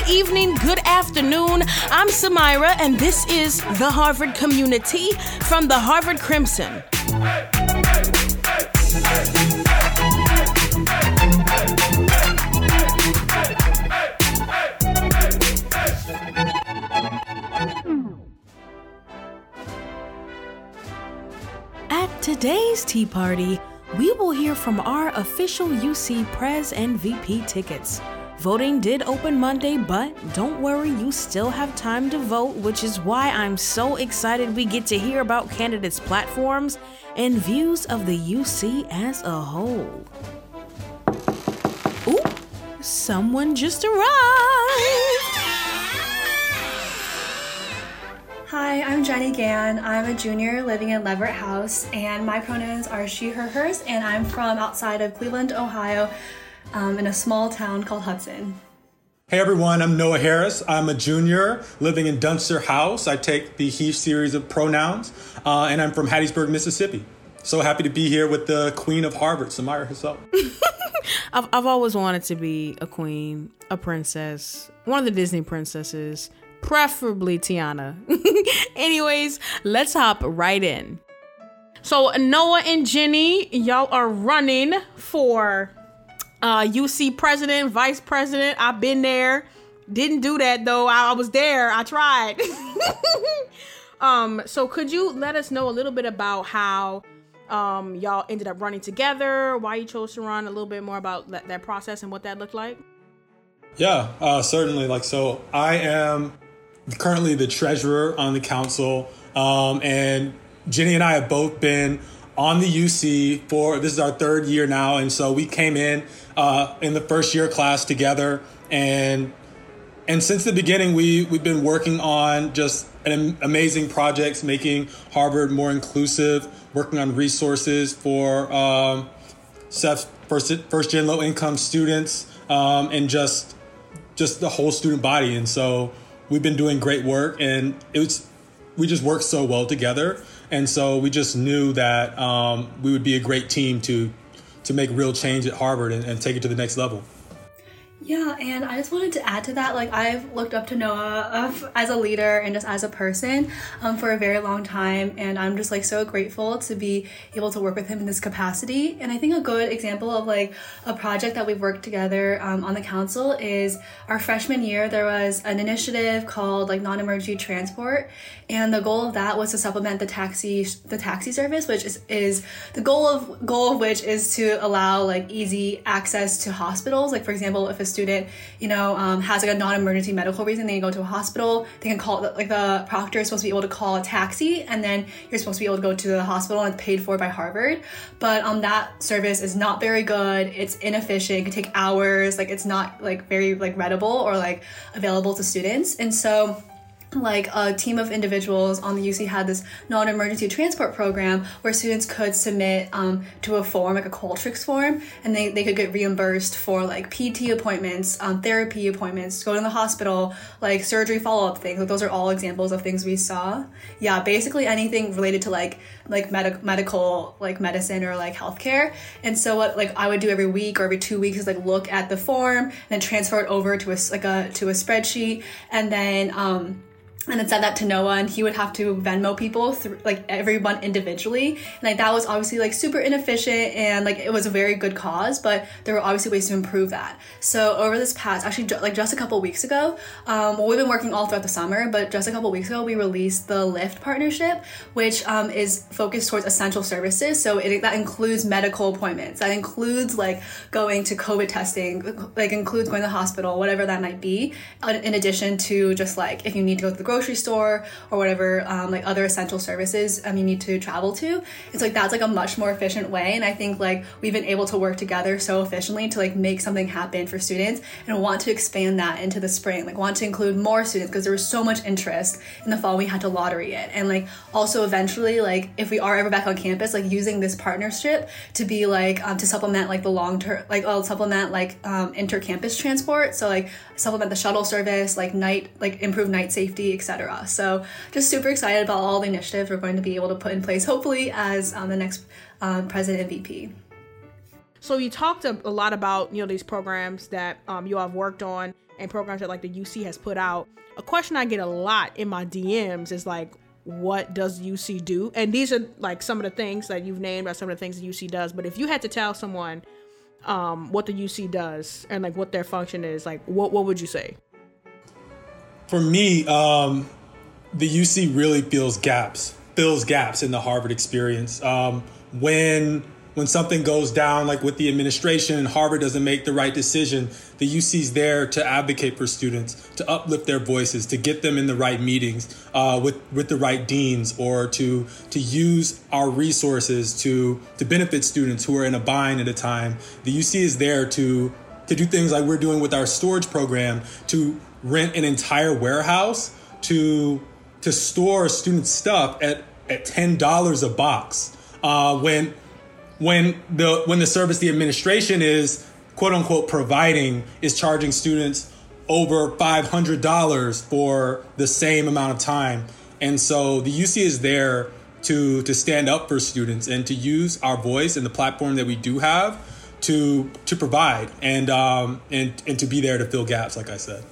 good evening, good afternoon. I'm Samyra, and this is the Harvard Community from the Harvard Crimson. At today's Tea Party, we will hear from our official UC Prez and VP tickets. Voting did open Monday, but don't worry, you still have time to vote, which is why I'm so excited we get to hear about candidates' platforms and views of the UC as a whole. Ooh, someone just arrived. Hi, I'm Jenny Gan. I'm a junior living in Leverett House, and my pronouns are she, her, hers, and I'm from outside of Cleveland, Ohio, um, in a small town called Hudson. Hey everyone, I'm Noah Harris. I'm a junior living in Dunster House. I take the he series of pronouns, uh, and I'm from Hattiesburg, Mississippi. So happy to be here with the Queen of Harvard, Samyra herself. I've, I've always wanted to be a queen, a princess, one of the Disney princesses, preferably Tiana. Anyways, let's hop right in. So, Noah and Jenny, y'all are running for uh, UC president, vice president. I've been there. Didn't do that though. I, I was there. I tried. um, so could you let us know a little bit about how um, y'all ended up running together, why you chose to run, a little bit more about that, that process and what that looked like? Yeah, uh, certainly. Like, so I am currently the treasurer on the council, um, and Jenny and I have both been on the UC for this is our third year now, and so we came in uh, in the first year class together, and and since the beginning we we've been working on just an amazing projects, making Harvard more inclusive, working on resources for um, first first gen low income students, um, and just just the whole student body, and so we've been doing great work, and it was we just worked so well together, and so we just knew that um, we would be a great team to to make real change at Harvard and, and take it to the next level. Yeah, and I just wanted to add to that. Like, I've looked up to Noah as a leader and just as a person um, for a very long time, and I'm just like so grateful to be able to work with him in this capacity. And I think a good example of like a project that we've worked together um, on the council is our freshman year. There was an initiative called like non-emergency transport, and the goal of that was to supplement the taxi the taxi service, which is, is the goal of goal of which is to allow like easy access to hospitals. Like for example, if a student, you know, um, has like a non-emergency medical reason, they go to a hospital, they can call like the proctor is supposed to be able to call a taxi, and then you're supposed to be able to go to the hospital and it's paid for by Harvard. But um, that service is not very good. It's inefficient. It can take hours. Like it's not like very like readable or like available to students, and so like a team of individuals on the UC had this non-emergency transport program where students could submit um, to a form, like a Qualtrics form, and they, they could get reimbursed for like PT appointments, um, therapy appointments, go to the hospital, like surgery follow-up things. Like those are all examples of things we saw. Yeah, basically anything related to like like med- medical like medicine or like healthcare. And so what like I would do every week or every two weeks is like look at the form and then transfer it over to a like a to a spreadsheet and then um and then said that to Noah, and he would have to Venmo people through like everyone individually. And like that was obviously like super inefficient, and like it was a very good cause, but there were obviously ways to improve that. So over this past, actually, like just a couple weeks ago, um, well, we've been working all throughout the summer, but just a couple weeks ago, we released the Lyft partnership, which um, is focused towards essential services. So it, that includes medical appointments, that includes like going to COVID testing, like includes going to the hospital, whatever that might be. In addition to just like if you need to go to the grocery store or whatever um, like other essential services um, you need to travel to. It's like that's like a much more efficient way and i think like we've been able to work together so efficiently to like make something happen for students and want to expand that into the spring like want to include more students because there was so much interest in the fall we had to lottery it. And like also eventually like if we are ever back on campus like using this partnership to be like um, to supplement like the long term like I'll supplement like um, inter-campus transport. So like supplement the shuttle service like night like improve night safety etc. So just super excited about all the initiatives we're going to be able to put in place, hopefully as um, the next um, president and VP. So you talked a, a, lot about you know these programs that um, you all have worked on and programs that like the UC has put out, a question I get a lot in my DMs is like, what does UC do? And these are like some of the things that you've named are some of the things the UC does. But if you had to tell someone um, what the UC does and like what their function is, like what what would you say? For me, um, the UC really fills gaps, fills gaps in the Harvard experience. Um, when when something goes down, like with the administration and Harvard doesn't make the right decision, the UC's there to advocate for students, to uplift their voices, to get them in the right meetings uh, with with the right deans, or to to use our resources to to benefit students who are in a bind at a time. The UC is there to to do things like we're doing with our storage program to rent an entire warehouse to to store students' stuff at at ten dollars a box. Uh, when when the when the service the administration is quote unquote providing is charging students over $500 for the same amount of time. And so the uc is there to to stand up for students and to use our voice and the platform that we do have to to provide and um and and to be there to fill gaps like i said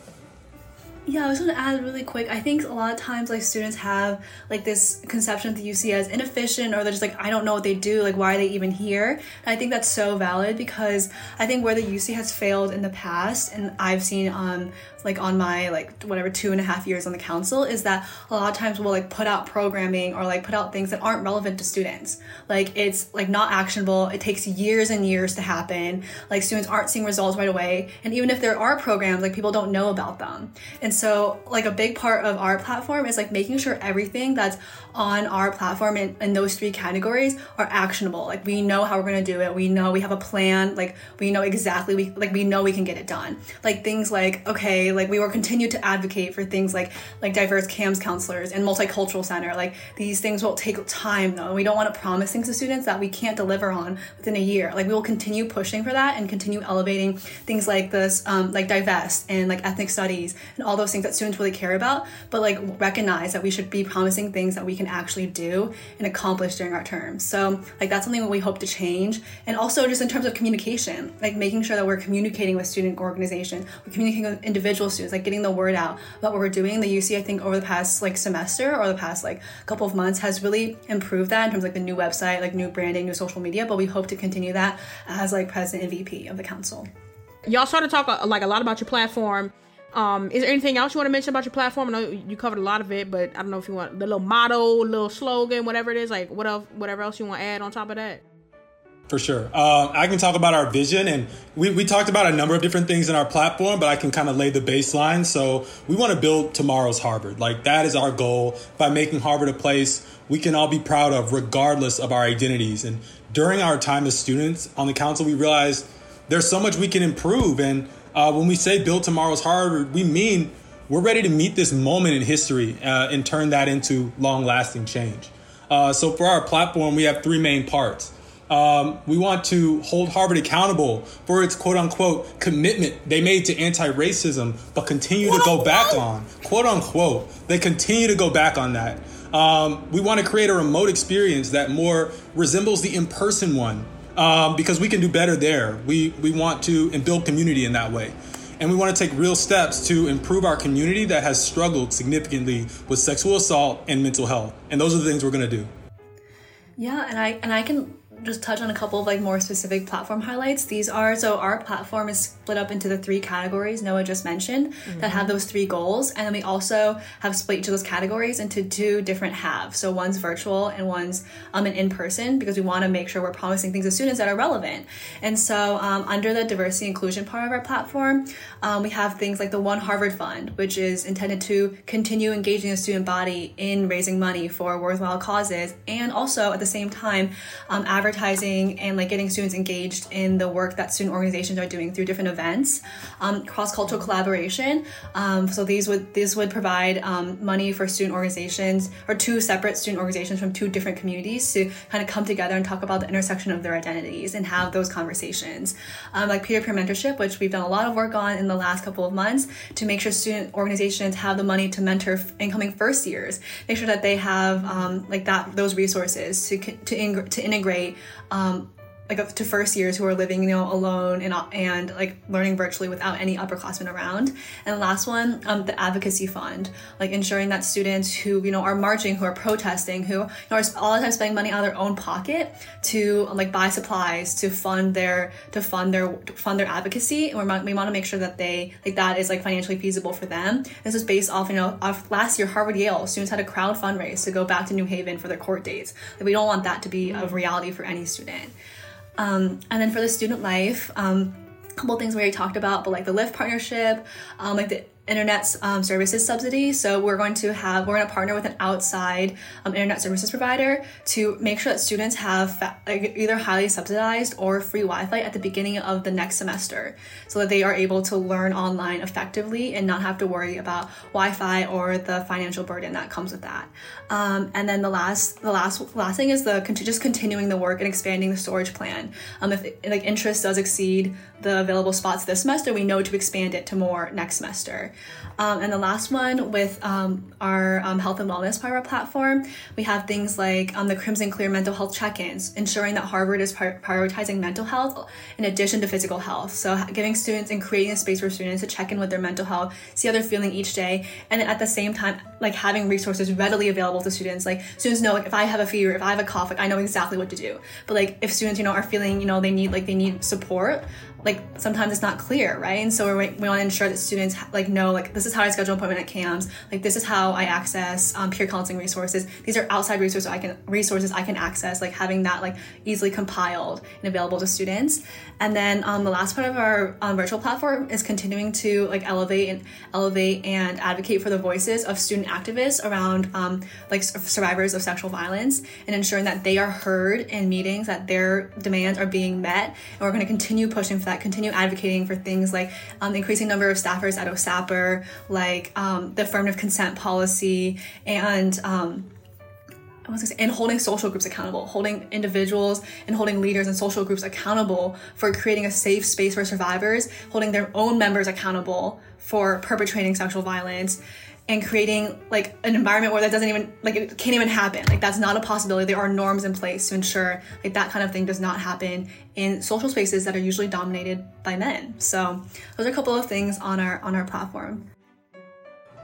yeah, I was going to add really quick. I think a lot of times, like students have like this conception of the UC as inefficient, or they're just like, I don't know what they do. Like, why are they even here? And I think that's so valid because I think where the UC has failed in the past, and I've seen um like on my like whatever two and a half years on the council is that a lot of times we'll like put out programming or like put out things that aren't relevant to students like it's like not actionable it takes years and years to happen like students aren't seeing results right away and even if there are programs like people don't know about them and so like a big part of our platform is like making sure everything that's on our platform in, in those three categories are actionable like we know how we're to do it we know we have a plan like we know exactly we like we know we can get it done like things like okay like we will continue to advocate for things like like diverse CAMHS counselors and multicultural center. Like these things will take time though. And we don't want to promise things to students that we can't deliver on within a year. Like we will continue pushing for that and continue elevating things like this, um, like divest and like ethnic studies and all those things that students really care about. But like recognize that we should be promising things that we can actually do and accomplish during our terms. So like that's something that we hope to change. And also just in terms of communication, like making sure that we're communicating with student organizations, we're communicating with individual students, like getting the word out about what we're doing. The UC, I think, over the past like semester or the past like couple of months has really improved that in terms of like the new website, like new branding, new social media. But we hope to continue that as like president and VP of the council. Y'all started to talk uh, like a lot about your platform. Um, is there anything else you want to mention about your platform? I know you covered a lot of it, but I don't know if you want the little motto, little slogan, whatever it is, like what else, whatever else you want to add on top of that. For sure. Uh, I can talk about our vision, and we, we talked about a number of different things in our platform, but I can kind of lay the baseline. So, we want to build tomorrow's Harvard. Like, that is our goal by making Harvard a place we can all be proud of, regardless of our identities. And during our time as students on the council, we realized there's so much we can improve. And uh, when we say build tomorrow's Harvard, we mean we're ready to meet this moment in history uh, and turn that into long lasting change. Uh, so, for our platform, we have three main parts. Um, we want to hold Harvard accountable for its quote unquote commitment they made to anti racism, but continue to go back on. Quote unquote. They continue to go back on that. Um, we want to create a remote experience that more resembles the in person one um, because we can do better there. We, we want to and build community in that way. And we want to take real steps to improve our community that has struggled significantly with sexual assault and mental health. And those are the things we're going to do. Yeah, and I and I can just touch on a couple of like more specific platform highlights. These are so our platform is split up into the three categories Noah just mentioned mm-hmm. that have those three goals, and then we also have split each of those categories into two different halves. So one's virtual and one's um an in person because we want to make sure we're promising things to students that are relevant. And so um, under the diversity inclusion part of our platform, um, we have things like the One Harvard Fund, which is intended to continue engaging the student body in raising money for worthwhile causes, and also at the same time um, advertising and like getting students engaged in the work that student organizations are doing through different events, um, cross cultural collaboration. Um, so these would these would provide um, money for student organizations or two separate student organizations from two different communities to kind of come together and talk about the intersection of their identities and have those conversations. Um, like peer to peer mentorship, which we've done a lot of work on in the last couple of months to make sure student organizations have the money to mentor incoming first years, make sure that they have um, like that those resources to to, ing- to integrate um, like to first years who are living you know alone and and like learning virtually without any upperclassmen around. And the last one um, the advocacy fund like ensuring that students who you know are marching who are protesting who you know, are all the time spending money out of their own pocket to like buy supplies to fund their to fund their to fund their advocacy. And we want to make sure that they like that is like financially feasible for them. This is based off you know off last year harvard yale students had a crowd fundraise to go back to new haven for their court dates. Like, we don't want that to be a reality for any student um, and then for the student life, um, a couple things we already talked about, but like the Lyft partnership, um, like the internet um, services subsidy. So we're going to have we're going to partner with an outside um, internet services provider to make sure that students have fa- either highly subsidized or free Wi-Fi at the beginning of the next semester, so that they are able to learn online effectively and not have to worry about Wi-Fi or the financial burden that comes with that. Um, and then the last the last last thing is the just continuing the work and expanding the storage plan. Um, if like interest does exceed the available spots this semester, we know to expand it to more next semester. Um, and the last one with um, our um, health and wellness part of our platform, we have things like um, the Crimson Clear mental health check-ins, ensuring that Harvard is pri- prioritizing mental health in addition to physical health. So giving students and creating a space for students to check in with their mental health, see how they're feeling each day, and at the same time, like having resources readily available to students. Like students know, like if I have a fever, if I have a cough, like I know exactly what to do. But like if students, you know, are feeling, you know, they need like they need support, like sometimes it's not clear, right? And so we, we want to ensure that students like know like this is how I schedule appointment at CAMHS. Like this is how I access um, peer counseling resources. These are outside resources I can resources I can access. Like having that like easily compiled and available to students. And then um, the last part of our um, virtual platform is continuing to like elevate and elevate and advocate for the voices of student activists around um, like survivors of sexual violence and ensuring that they are heard in meetings, that their demands are being met. And we're going to continue pushing for that continue advocating for things like um, the increasing number of staffers at OSAPR, like um, the affirmative consent policy, and um, and holding social groups accountable, holding individuals and holding leaders and social groups accountable for creating a safe space for survivors, holding their own members accountable for perpetrating sexual violence, and creating like an environment where that doesn't even like it can't even happen like that's not a possibility there are norms in place to ensure like that kind of thing does not happen in social spaces that are usually dominated by men so those are a couple of things on our on our platform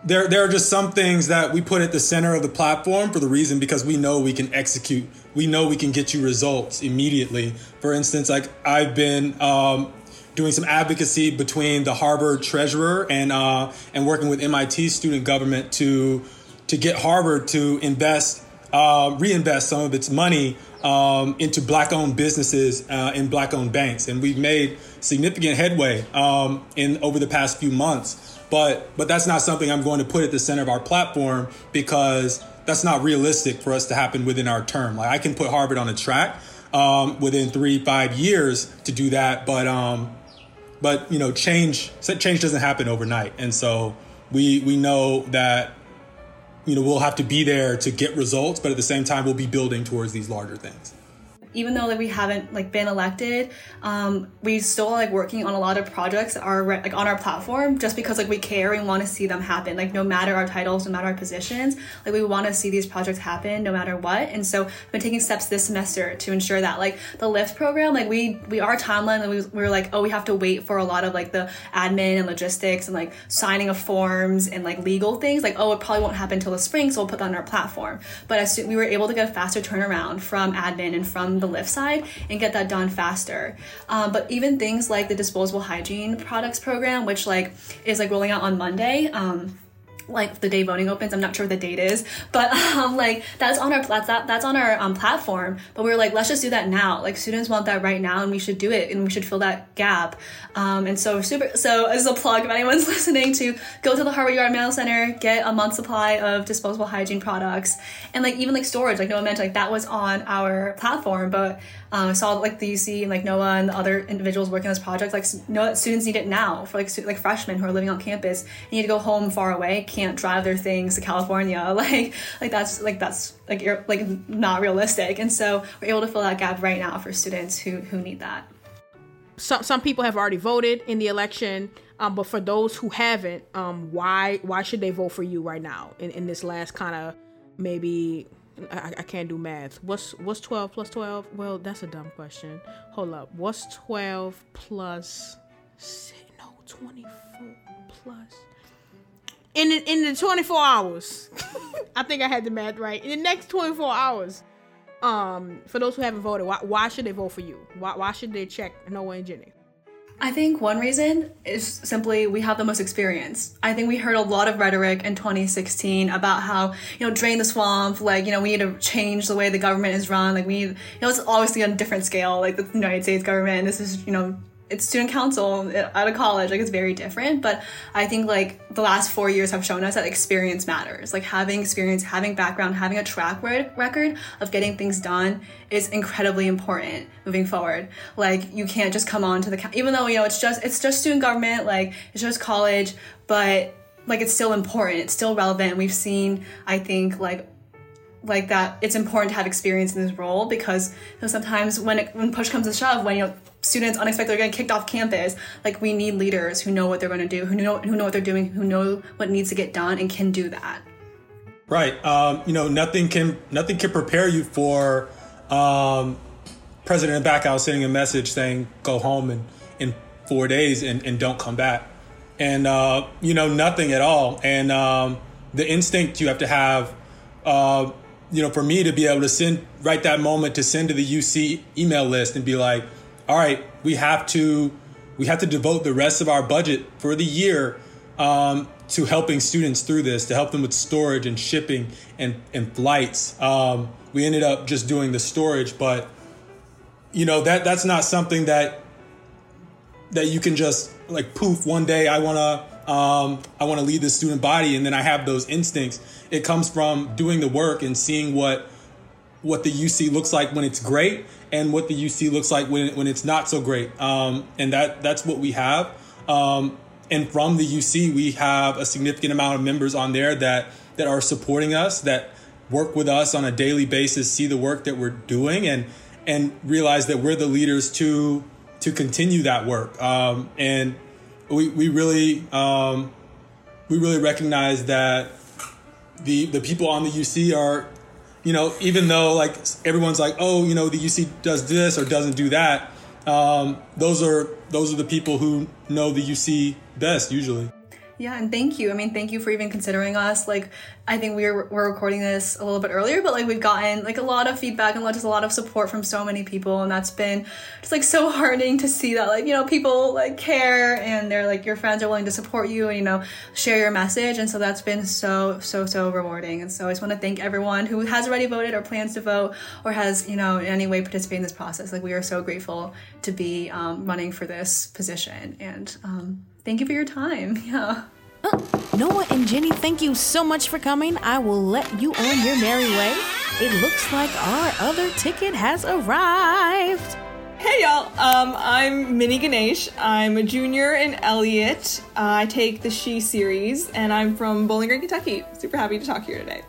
there, there are just some things that we put at the center of the platform for the reason because we know we can execute. We know we can get you results immediately. For instance, like I've been um, doing some advocacy between the Harvard treasurer and uh, and working with MIT student government to to get Harvard to invest uh, reinvest some of its money um, into black-owned businesses uh, and black-owned banks, and we've made significant headway um, in over the past few months. But but that's not something I'm going to put at the center of our platform because that's not realistic for us to happen within our term. Like I can put Harvard on a track um, within three five years to do that, but um, but you know, change change doesn't happen overnight, and so we we know that you know we'll have to be there to get results, but at the same time, we'll be building towards these larger things even though like we haven't like been elected um, we still like working on a lot of projects are like on our platform just because like we care and want to see them happen. Like no matter our titles no matter our positions like we want to see these projects happen no matter what. And so i've been taking steps this semester to ensure that like the Lyft program like we we are timeline and we, we were like oh we have to wait for a lot of like the admin and logistics and like signing of forms and like legal things. Like oh it probably won't happen until the spring so we'll put that on our platform. But as soon, we were able to get a faster turnaround from admin and from the Lyft side and get that done faster. Um, but even things like the disposable hygiene products program, which like is like rolling out on Monday. Um, like the day voting opens. I'm not sure what the date is, but um, like that's on our that, that's on our um, platform. But we are like, let's just do that now. Like students want that right now, and we should do it, and we should fill that gap. Um, and so super. So as a plug, if anyone's listening, to go to the Harvard Yard Mail Center, get a month supply of disposable hygiene products, and like even like storage. Like Noah mentioned, like that was on our platform, but um, I saw like the UC and like Noah and the other individuals working on this project. Like know that students need it now for like like freshmen who are living on campus and need to go home far away, can't drive their things to California. Like like that's like that's like you're like not realistic. And so we're able to fill that gap right now for students who who need that. Some some people have already voted in the election. Um, but for those who haven't, um, why why should they vote for you right now in, in this last kind of maybe I, I can't do math. What's what's twelve plus twelve? Well, that's a dumb question. Hold up. What's twelve plus? No, twenty four plus. In the, in the twenty four hours, I think I had the math right. In the next twenty four hours, um, for those who haven't voted, why, why should they vote for you? Why why should they check Noah and Jenny? I think one reason is simply we have the most experience. I think we heard a lot of rhetoric in 2016 about how, you know, drain the swamp, like, you know, we need to change the way the government is run. Like, we need, you know, it's obviously on a different scale, like the United States government. This is, you know, it's student council uh, out of college like it's very different but i think like the last four years have shown us that experience matters. Like having experience having background having a track record of getting things done is incredibly important moving forward. Like you can't just come on to the even though you know it's just it's just student government like it's just college but like it's still important it's still relevant. We've seen i think like like that it's important to have experience in this role because you know, sometimes when it, when push comes to shove when you know students unexpectedly getting kicked off campus like we need leaders who know what they're going to do who know who know what they're doing who know what needs to get done and can do that. Right um, you know nothing can nothing can prepare you for um, president Bacow sending a message saying go home in in four days and, and don't come back. And uh, you know nothing at all. And um, the instinct you have to have uh, you know, for me to be able to send right that moment to send to the UC email list and be like, all right, we have to we have to devote the rest of our budget for the year um, to helping students through this, to help them with storage and shipping and and flights. Um, we ended up just doing the storage, but you know that that's not something that that you can just like poof one day I want to um, I want to lead the student body and then I have those instincts. It comes from doing the work and seeing what what the UC looks like when it's great and what the UC looks like when when it's not so great. Um, and that that's what we have. Um, and from the UC, we have a significant amount of members on there that that are supporting us, that work with us on a daily basis, see the work that we're doing, and and realize that we're the leaders to to continue that work. Um, and we we really um, we really recognize that the the people on the UC are you know, even though like everyone's like, oh, you know, the UC does this or doesn't do that, um, those are those are the people who know the UC best usually. Yeah, and thank you. I mean, thank you for even considering us. Like, I think we are we're recording this a little bit earlier, but like we've gotten like a lot of feedback and just a lot of support from so many people, and that's been just like so heartening to see that like you know people like care and they're like your friends are willing to support you and you know share your message, and so that's been so so so rewarding. And so I just want to thank everyone who has already voted or plans to vote or has you know in any way participated in this process. Like we are so grateful to be um, running for this position and. Um, thank you for your time. Yeah. Noah and Jenny, thank you so much for coming. I will let you on your merry way. It looks like our other ticket has arrived. Hey y'all, um, I'm Minnie Ganesh. I'm a junior in Eliot. I take the She series, and I'm from Bowling Green, Kentucky. Super happy to talk here today.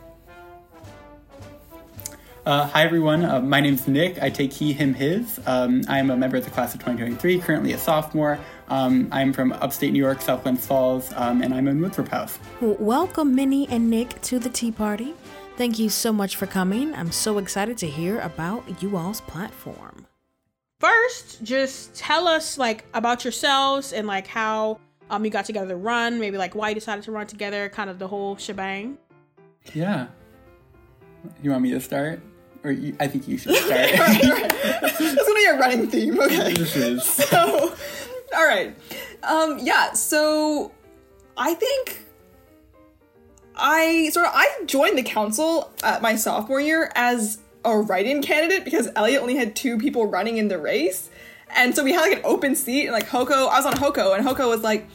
Uh, hi everyone, uh, my name's Nick. I take he, him, his. Um, I'm a member of the class of 2023, currently a sophomore. Um, I'm from upstate New York, South Glens Falls, um, and I'm in Winthrop House. Welcome, Minnie and Nick, to the Tea Party. Thank you so much for coming. I'm so excited to hear about you all's platform. First, just tell us like about yourselves and like how um you got together to run, maybe like why you decided to run together, kind of the whole shebang. Yeah. You want me to start? Or you, I think you should start. right, right. That's gonna be a running theme. Okay. This is. So, all right. Um, yeah. So, I think I sort of I joined the council at my sophomore year as a write-in candidate because Eliot only had two people running in the race, and so we had like an open seat. And like HoCo, I was on HoCo, and HoCo was like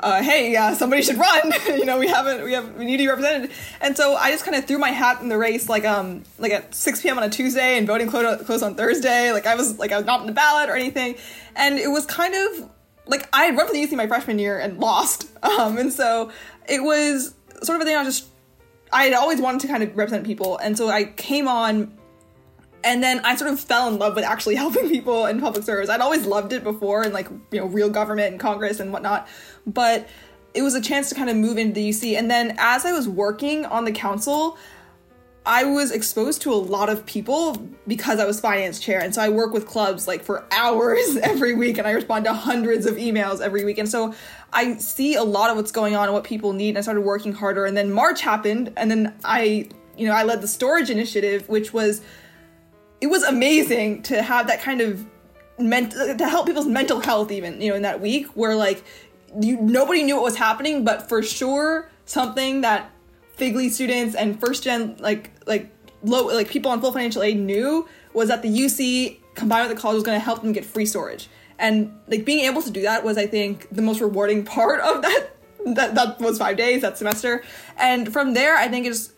uh, hey, uh, somebody should run. you know, we haven't, we have, we need to be represented. And so I just kind of threw my hat in the race, like, um, like at 6 p.m. on a Tuesday and voting close on Thursday. Like I was, like, I was not in the ballot or anything. And it was kind of like I had run for the UC my freshman year and lost. Um, and so it was sort of a thing I just, I had always wanted to kind of represent people. And so I came on and then I sort of fell in love with actually helping people in public service. I'd always loved it before and like, you know, real government and Congress and whatnot. But it was a chance to kind of move into the UC. And then as I was working on the council, I was exposed to a lot of people because I was finance chair. And so I work with clubs like for hours every week and I respond to hundreds of emails every week. And so I see a lot of what's going on and what people need. And I started working harder. And then March happened. And then I, you know, I led the storage initiative, which was, it was amazing to have that kind of meant to help people's mental health even, you know, in that week where like you, nobody knew what was happening, but for sure something that FGLI students and first gen like like low like people on full financial aid knew was that the UC combined with the college was going to help them get free storage. And like being able to do that was I think the most rewarding part of that that that was 5 days that semester. And from there I think it just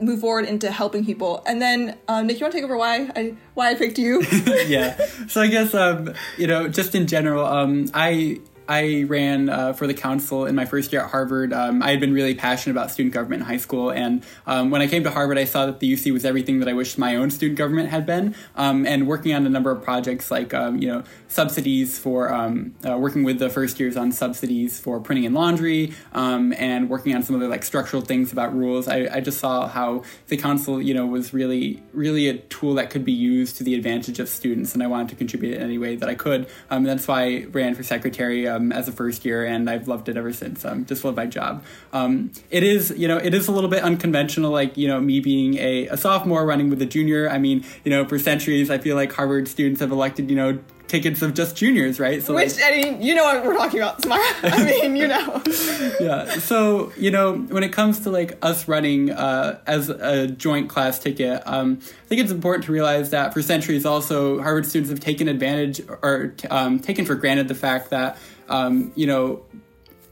move forward into helping people. And then um, Nick, you want to take over why I why I picked you? yeah. So I guess um, you know, just in general, um, I I ran uh, for the council in my first year at Harvard. Um, I had been really passionate about student government in high school, and um, when I came to Harvard, I saw that the UC was everything that I wished my own student government had been. Um, and working on a number of projects like um, you know subsidies for um, uh, working with the first years on subsidies for printing and laundry, um, and working on some other like structural things about rules. I, I just saw how the council you know was really really a tool that could be used to the advantage of students, and I wanted to contribute in any way that I could. that's why I ran for secretary um, as a first year, and I've loved it ever since. Um, just love my job. Um, it is, you know, it is a little bit unconventional, like you know, me being a, a sophomore running with a junior. I mean, you know, for centuries, I feel like Harvard students have elected, you know, tickets of just juniors, right? So which like, I mean, you know what we're talking about, Smart. I mean, you know. yeah. So you know, when it comes to like us running uh, as a joint class ticket, um, I think it's important to realize that for centuries, also Harvard students have taken advantage or um, taken for granted the fact that um, you know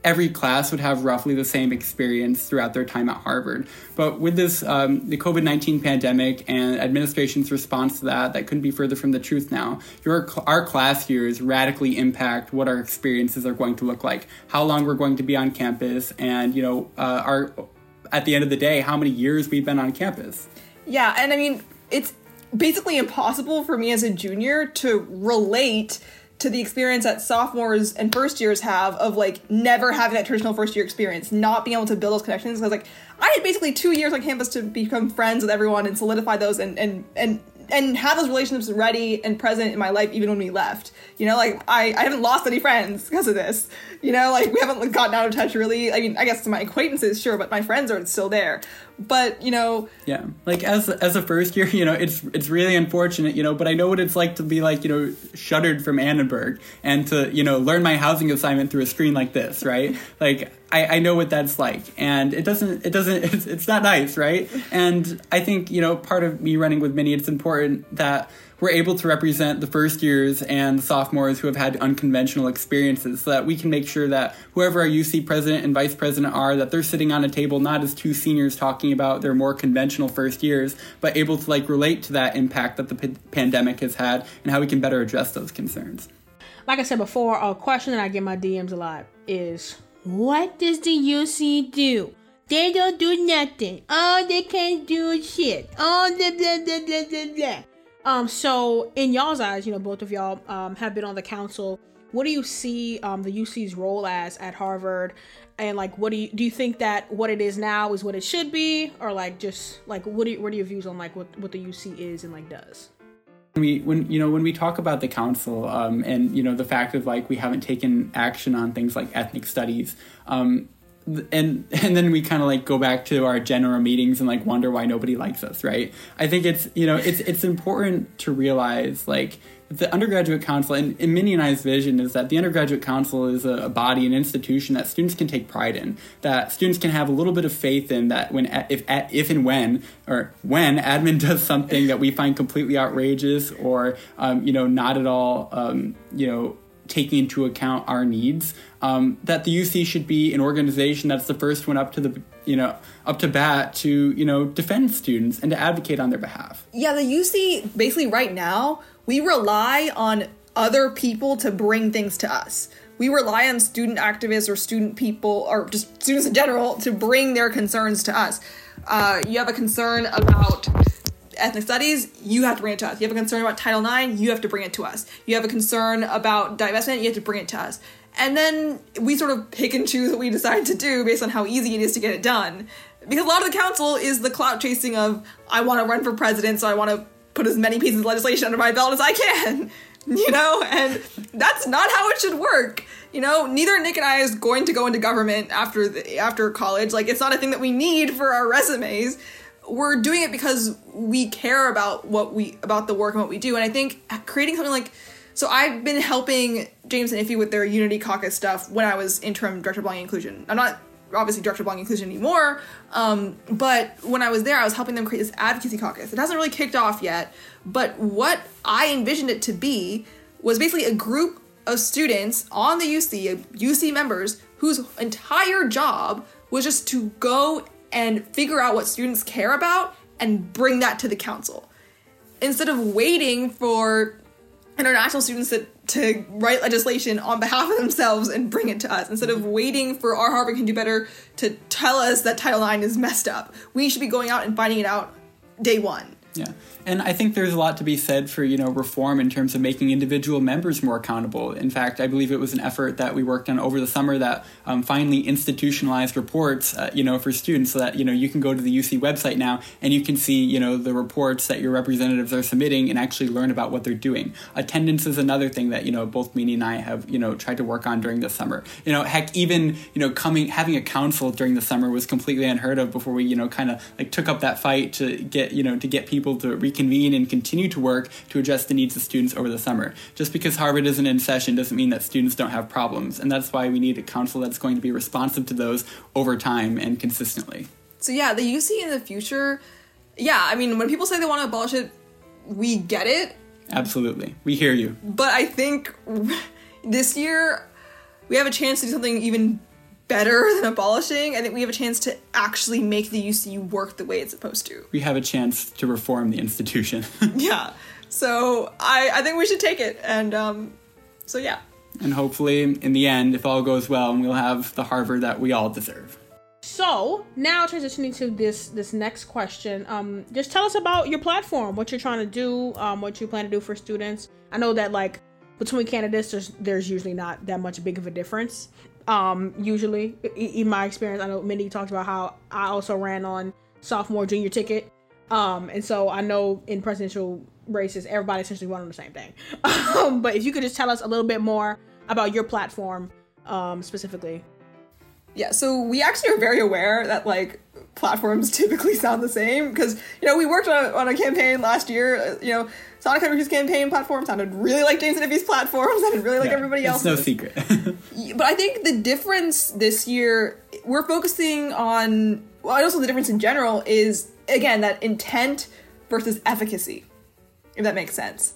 every class would have roughly the same experience throughout their time at Harvard. But with this, um, the COVID 19 pandemic and administration's response to that, that couldn't be further from the truth now. Your, our class years radically impact what our experiences are going to look like, how long we're going to be on campus, and, you know, uh, our, at the end of the day, how many years we've been on campus. Yeah, and I mean, it's basically impossible for me as a junior to relate to the experience that sophomores and first years have of like never having that traditional first year experience, not being able to build those connections. Because like I had basically two years on campus to become friends with everyone and solidify those and and and and have those relationships ready and present in my life even when we left. You know, like I, I haven't lost any friends because of this. You know, like we haven't gotten out of touch really. I mean, I guess to my acquaintances, sure, but my friends are still there. But you know, yeah, like as as a first year, you know, it's it's really unfortunate, you know. But I know what it's like to be like you know shuttered from Annenberg and to you know learn my housing assignment through a screen like this, right? like I, I know what that's like. And it doesn't it doesn't it's, it's not nice right? And i think you know part of me running with Minnie it's important that we're able to represent the first years and sophomores who have had unconventional experiences so that we can make sure that whoever our uc president and vice president are that they're sitting on a table not as two seniors talking about their more conventional first years but able to like relate to that impact that the p- pandemic has had and how we can better address those concerns. Like i said before a question that i get my dms a lot is what does the UC do? They don't do nothing. Oh, they can't do shit. Oh, blah, blah, blah, blah, blah, blah. Um, so in y'all's eyes, you know, both of y'all um, have been on the council. What do you see um, the UC's role as at Harvard? And like, what do you do? You think that what it is now is what it should be, or like just like what do you, what are your views on like what what the UC is and like does? We when you know when we talk about the council um, and you know the fact of like we haven't taken action on things like ethnic studies um, and and then we kind of like go back to our general meetings and like wonder why nobody likes us right? I think it's you know it's it's important to realize like the undergraduate council and, and Minnie and I's vision is that the undergraduate council is a, a, body, an institution that students can take pride in, that students can have a little bit of faith in. That when if if and when or when admin does something that we find completely outrageous or um, you know not at all um, you know taking into account our needs, um, that the UC should be an organization that's the first one up to the you know up to bat to you know defend students and to advocate on their behalf. Yeah, the UC basically right now we rely on other people to bring things to us. We rely on student activists or student people or just students in general to bring their concerns to us. Uh, you have a concern about ethnic studies, you have to bring it to us. You have a concern about Title IX, you have to bring it to us. You have a concern about divestment, you have to bring it to us. And then we sort of pick and choose what we decide to do based on how easy it is to get it done. because a lot of the council is the clout chasing of I want to run for president, so I want to put as many pieces of legislation under my belt as I can. You know, and that's not how it should work. You know, neither Nick and I is going to go into government after the, after college. Like, it's not a thing that we need for our resumes. We're doing it because we care about what we about the work and what we do. And I think creating something like so I've been helping James and Iffy with their Unity Caucus stuff when I was interim director of belonging inclusion. I'm not obviously director of belonging inclusion anymore, um, but when I was there, I was helping them create this advocacy caucus. It hasn't really kicked off yet, but what I envisioned it to be was basically a group of students on the UC, UC members, whose entire job was just to go and figure out what students care about and bring that to the council. Instead of waiting for international students to, to write legislation on behalf of themselves and bring it to us instead of waiting for our Harvard can do better to tell us that Title IX is messed up. We should be going out and finding it out day one. Yeah. And I think there's a lot to be said for, you know, reform in terms of making individual members more accountable. In fact, I believe it was an effort that we worked on over the summer that um, finally institutionalized reports, uh, you know, for students so that, you know, you can go to the UC website now and you can see, you know, the reports that your representatives are submitting and actually learn about what they're doing. Attendance is another thing that, you know, both Minnie and I have, you know, tried to work on during the summer. You know, heck, even, you know, coming, having a council during the summer was completely unheard of before we, you know, kind of like took up that fight to get, you know, to get people to reconvene and continue to work to address the needs of students over the summer. Just because Harvard isn't in session doesn't mean that students don't have problems, and that's why we need a council that's going to be responsive to those over time and consistently. So yeah, the UC in the future, yeah, I mean, when people say they want to abolish it, we get it. Absolutely, we hear you. But I think this year we have a chance to do something even better than abolishing. I think we have a chance to actually make the UC work the way it's supposed to. We have a chance to reform the institution. yeah. So I, I think we should take it. And um, so, yeah. And hopefully, in the end, if all goes well, we'll have the Harvard that we all deserve. So now transitioning to this this next question, um, just tell us about your platform, what you're trying to do, um, what you plan to do for students. I know that like between candidates, there's there's usually not that much big of a difference. Um, usually, in my experience, I know Mindy talked about how I also ran on sophomore, junior ticket. Um, and so I know in presidential races, everybody essentially run on the same thing. Um, but if you could just tell us a little bit more about your platform um, specifically. Yeah, so we actually are very aware that like platforms typically sound the same because you know we worked on a, on a campaign last year. Uh, you know, Sonic Henry's campaign platform sounded really like James and Iffy's platform, sounded really like yeah, everybody else. It's no secret. But I think the difference this year, we're focusing on, well, also the difference in general is, again, that intent versus efficacy, if that makes sense.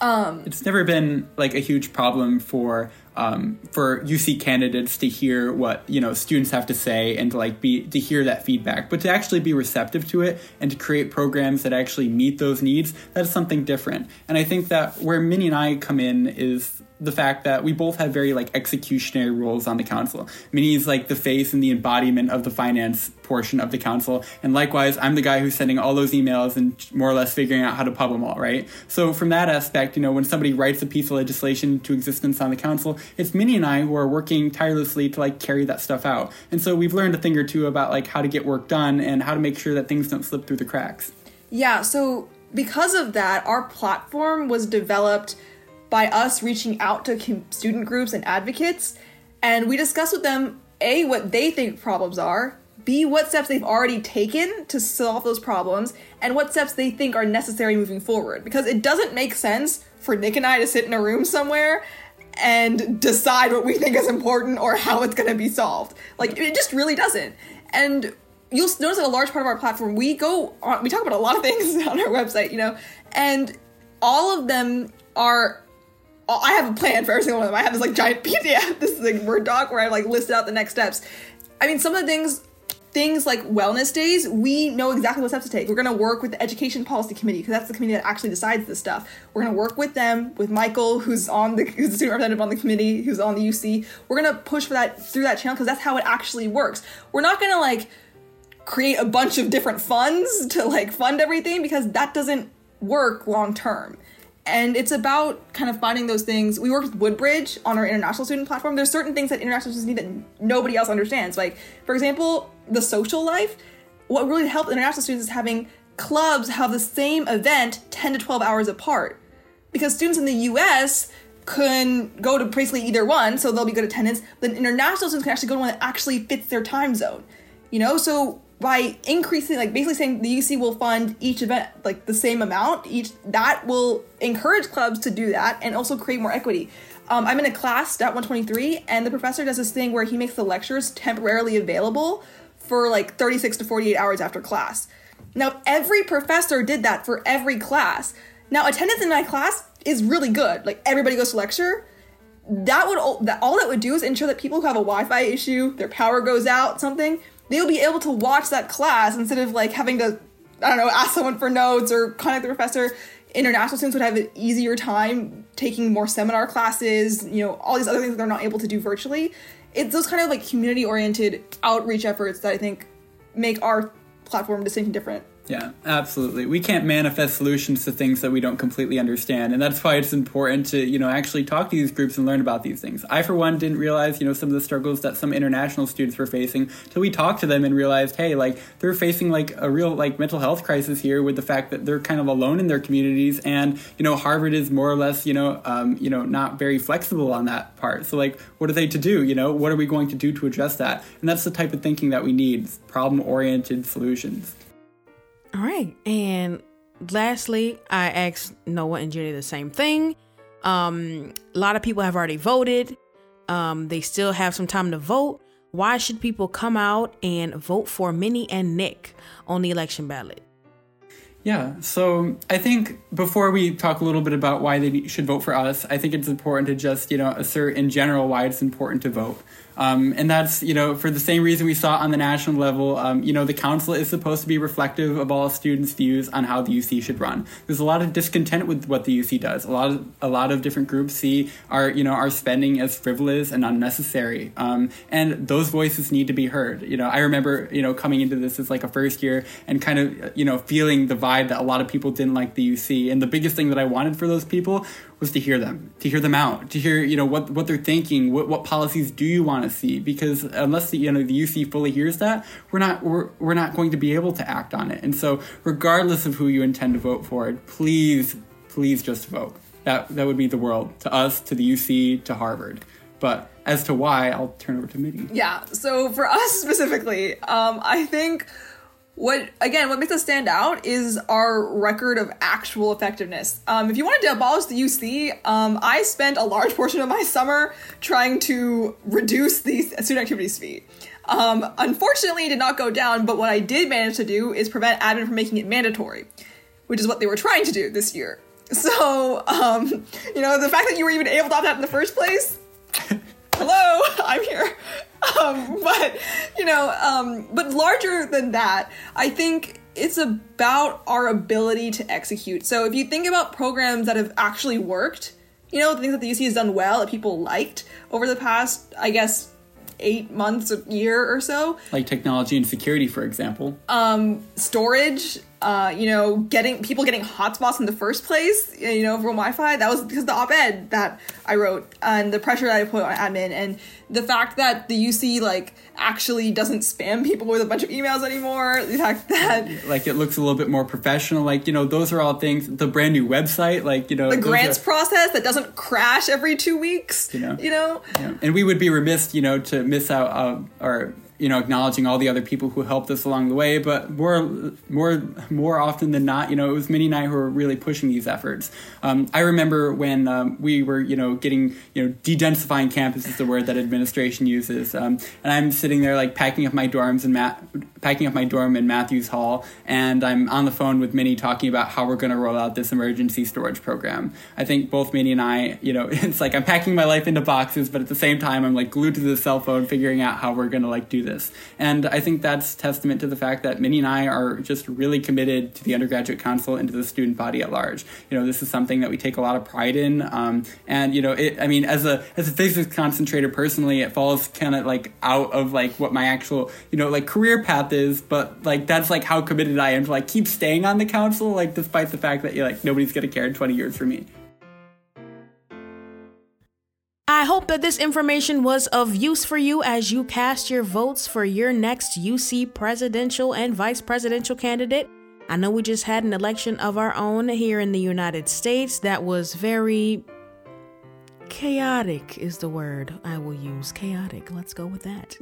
Um, it's never been like a huge problem for um, for UC candidates to hear what you know students have to say and to like be to hear that feedback, but to actually be receptive to it and to create programs that actually meet those needs, that is something different. And I think that where Minnie and I come in is the fact that we both have very like executionary roles on the council. Minnie's like the face and the embodiment of the finance portion of the council, and likewise, I'm the guy who's sending all those emails and more or less figuring out how to pub them all, right? So from that aspect, you know, when somebody writes a piece of legislation into existence on the council, it's Minnie and I who are working tirelessly to like carry that stuff out. And so we've learned a thing or two about like how to get work done and how to make sure that things don't slip through the cracks. Yeah, so because of that, our platform was developed by us reaching out to student groups and advocates, and we discuss with them A, what they think problems are, B, what steps they've already taken to solve those problems, and what steps they think are necessary moving forward. Because it doesn't make sense for Nick and I to sit in a room somewhere and decide what we think is important or how it's going to be solved. Like, it just really doesn't. And you'll notice that a large part of our platform, we go on, we talk about a lot of things on our website, you know, and all of them are I have a plan for every single one of them. I have this like giant PDF, this like Word doc where I like listed out the next steps. I mean, some of the things, things like wellness days, we know exactly what steps to take. We're going to work with the Education Policy Committee because that's the committee that actually decides this stuff. We're going to work with them, with Michael, who's on the who's the student representative on the committee, who's on the UC. We're going to push for that through that channel because that's how it actually works. We're not going to like create a bunch of different funds to like fund everything because that doesn't work long term and it's about kind of finding those things. We work with Woodbridge on our international student platform. There's certain things that international students need that nobody else understands. Like, for example, the social life. What really helped international students is having clubs have the same event 10 to 12 hours apart. Because students in the US can go to basically either one, so they'll be good attendance. Then international students can actually go to one that actually fits their time zone. You know, so by increasing, like basically saying the UC will fund each event like the same amount, each that will encourage clubs to do that and also create more equity. Um, I'm in a class, Stat 123, and the professor does this thing where he makes the lectures temporarily available for like 36 to 48 hours after class. Now, if every professor did that for every class. Now, attendance in my class is really good. Like everybody goes to lecture. That would that all that would do is ensure that people who have a Wi-Fi issue, their power goes out, something, they'll be able to watch that class instead of like having to, I don't know, ask someone for notes or contact the professor. International students would have an easier time taking more seminar classes, you know, all these other things that they're not able to do virtually. It's those kind of like community oriented outreach efforts that I think make our platform distinct and different. Yeah, absolutely. We can't manifest solutions to things that we don't completely understand, and that's why it's important to you know actually talk to these groups and learn about these things. I, for one, didn't realize you know some of the struggles that some international students were facing till we talked to them and realized, hey, like they're facing like a real like mental health crisis here with the fact that they're kind of alone in their communities, and you know Harvard is more or less you know um, you know not very flexible on that part. So like, what are they to do? You know, what are we going to do to address that? And that's the type of thinking that we need: problem oriented solutions. All right. And lastly, I asked Noah and Jenny the same thing. Um, a lot of people have already voted. Um, they still have some time to vote. Why should people come out and vote for Minnie and Nick on the election ballot? Yeah, so I think before we talk a little bit about why they should vote for us, I think it's important to just, you know, assert in general why it's important to vote. Um, and that's, you know, for the same reason we saw on the national level, um, you know, the council is supposed to be reflective of all students' views on how the UC should run. There's a lot of discontent with what the UC does. A lot of a lot of different groups see our, you know, our spending as frivolous and unnecessary. Um, and those voices need to be heard. You know, I remember, you know, coming into this as like a first year and kind of, you know, feeling the vibe that a lot of people didn't like the UC. And the biggest thing that I wanted for those people was to hear them, to hear them out, to hear you know what what they're thinking, what what policies do you want to see? Because unless the you know the UC fully hears that, we're not we're we're not going to be able to act on it. And so, regardless of who you intend to vote for, please please just vote. That that would mean the world to us, to the UC, to Harvard. But as to why, I'll turn over to Minnie. Yeah. So for us specifically, um, I think what again what makes us stand out is our record of actual effectiveness. Um, if you wanted to abolish the uc um, i spent a large portion of my summer trying to reduce the student activities fee. Um, unfortunately it did not go down but what i did manage to do is prevent admin from making it mandatory which is what they were trying to do this year. So um, you know the fact that you were even able to opt out in the first place? Hello? I'm here um, but you know um, but larger than that i think it's about our ability to execute. So if you think about programs that have actually worked you know the things that the uc has done well that people liked over the past i guess eight months a year or so. Like technology and security for example. Um, storage uh, you know, getting people getting hotspots in the first place, you know, for Wi-Fi. That was because the op-ed that I wrote and the pressure that I put on admin and the fact that the UC like actually doesn't spam people with a bunch of emails anymore. The fact that like it looks a little bit more professional. Like you know, those are all things. The brand new website, like you know, the grants are, process that doesn't crash every two weeks. You know, you know, yeah. and we would be remiss, you know, to miss out um, or you know acknowledging all the other people who helped us along the way but more more more often than not you know it was minnie and i who were really pushing these efforts. Um, i remember when um, we were you know getting you know de-densifying campus is the word that administration uses. Um, and i'm sitting there like packing up my dorms and Ma- packing up my dorm in matthews hall and i'm on the phone with minnie talking about how we're going to roll out this emergency storage program. I think both minnie and i you know it's like i'm packing my life into boxes but at the same time i'm like glued to the cell phone figuring out how we're going to like do this. And I think that's testament to the fact that Minnie and I are just really committed to the undergraduate council and to the student body at large. You know, this is something that we take a lot of pride in. Um, and you know, it, I mean, as a as a physics concentrator personally, it falls kind of like out of like what my actual you know like career path is. But like that's like how committed I am to like keep staying on the council, like despite the fact that you like nobody's gonna care in twenty years for me. I hope that this information was of use for you as you cast your votes for your next UC presidential and vice presidential candidate. I know we just had an election of our own here in the United States that was very chaotic, is the word I will use. Chaotic. Let's go with that.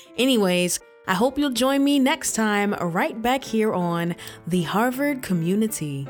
Anyways, I hope you'll join me next time right back here on the Harvard Community.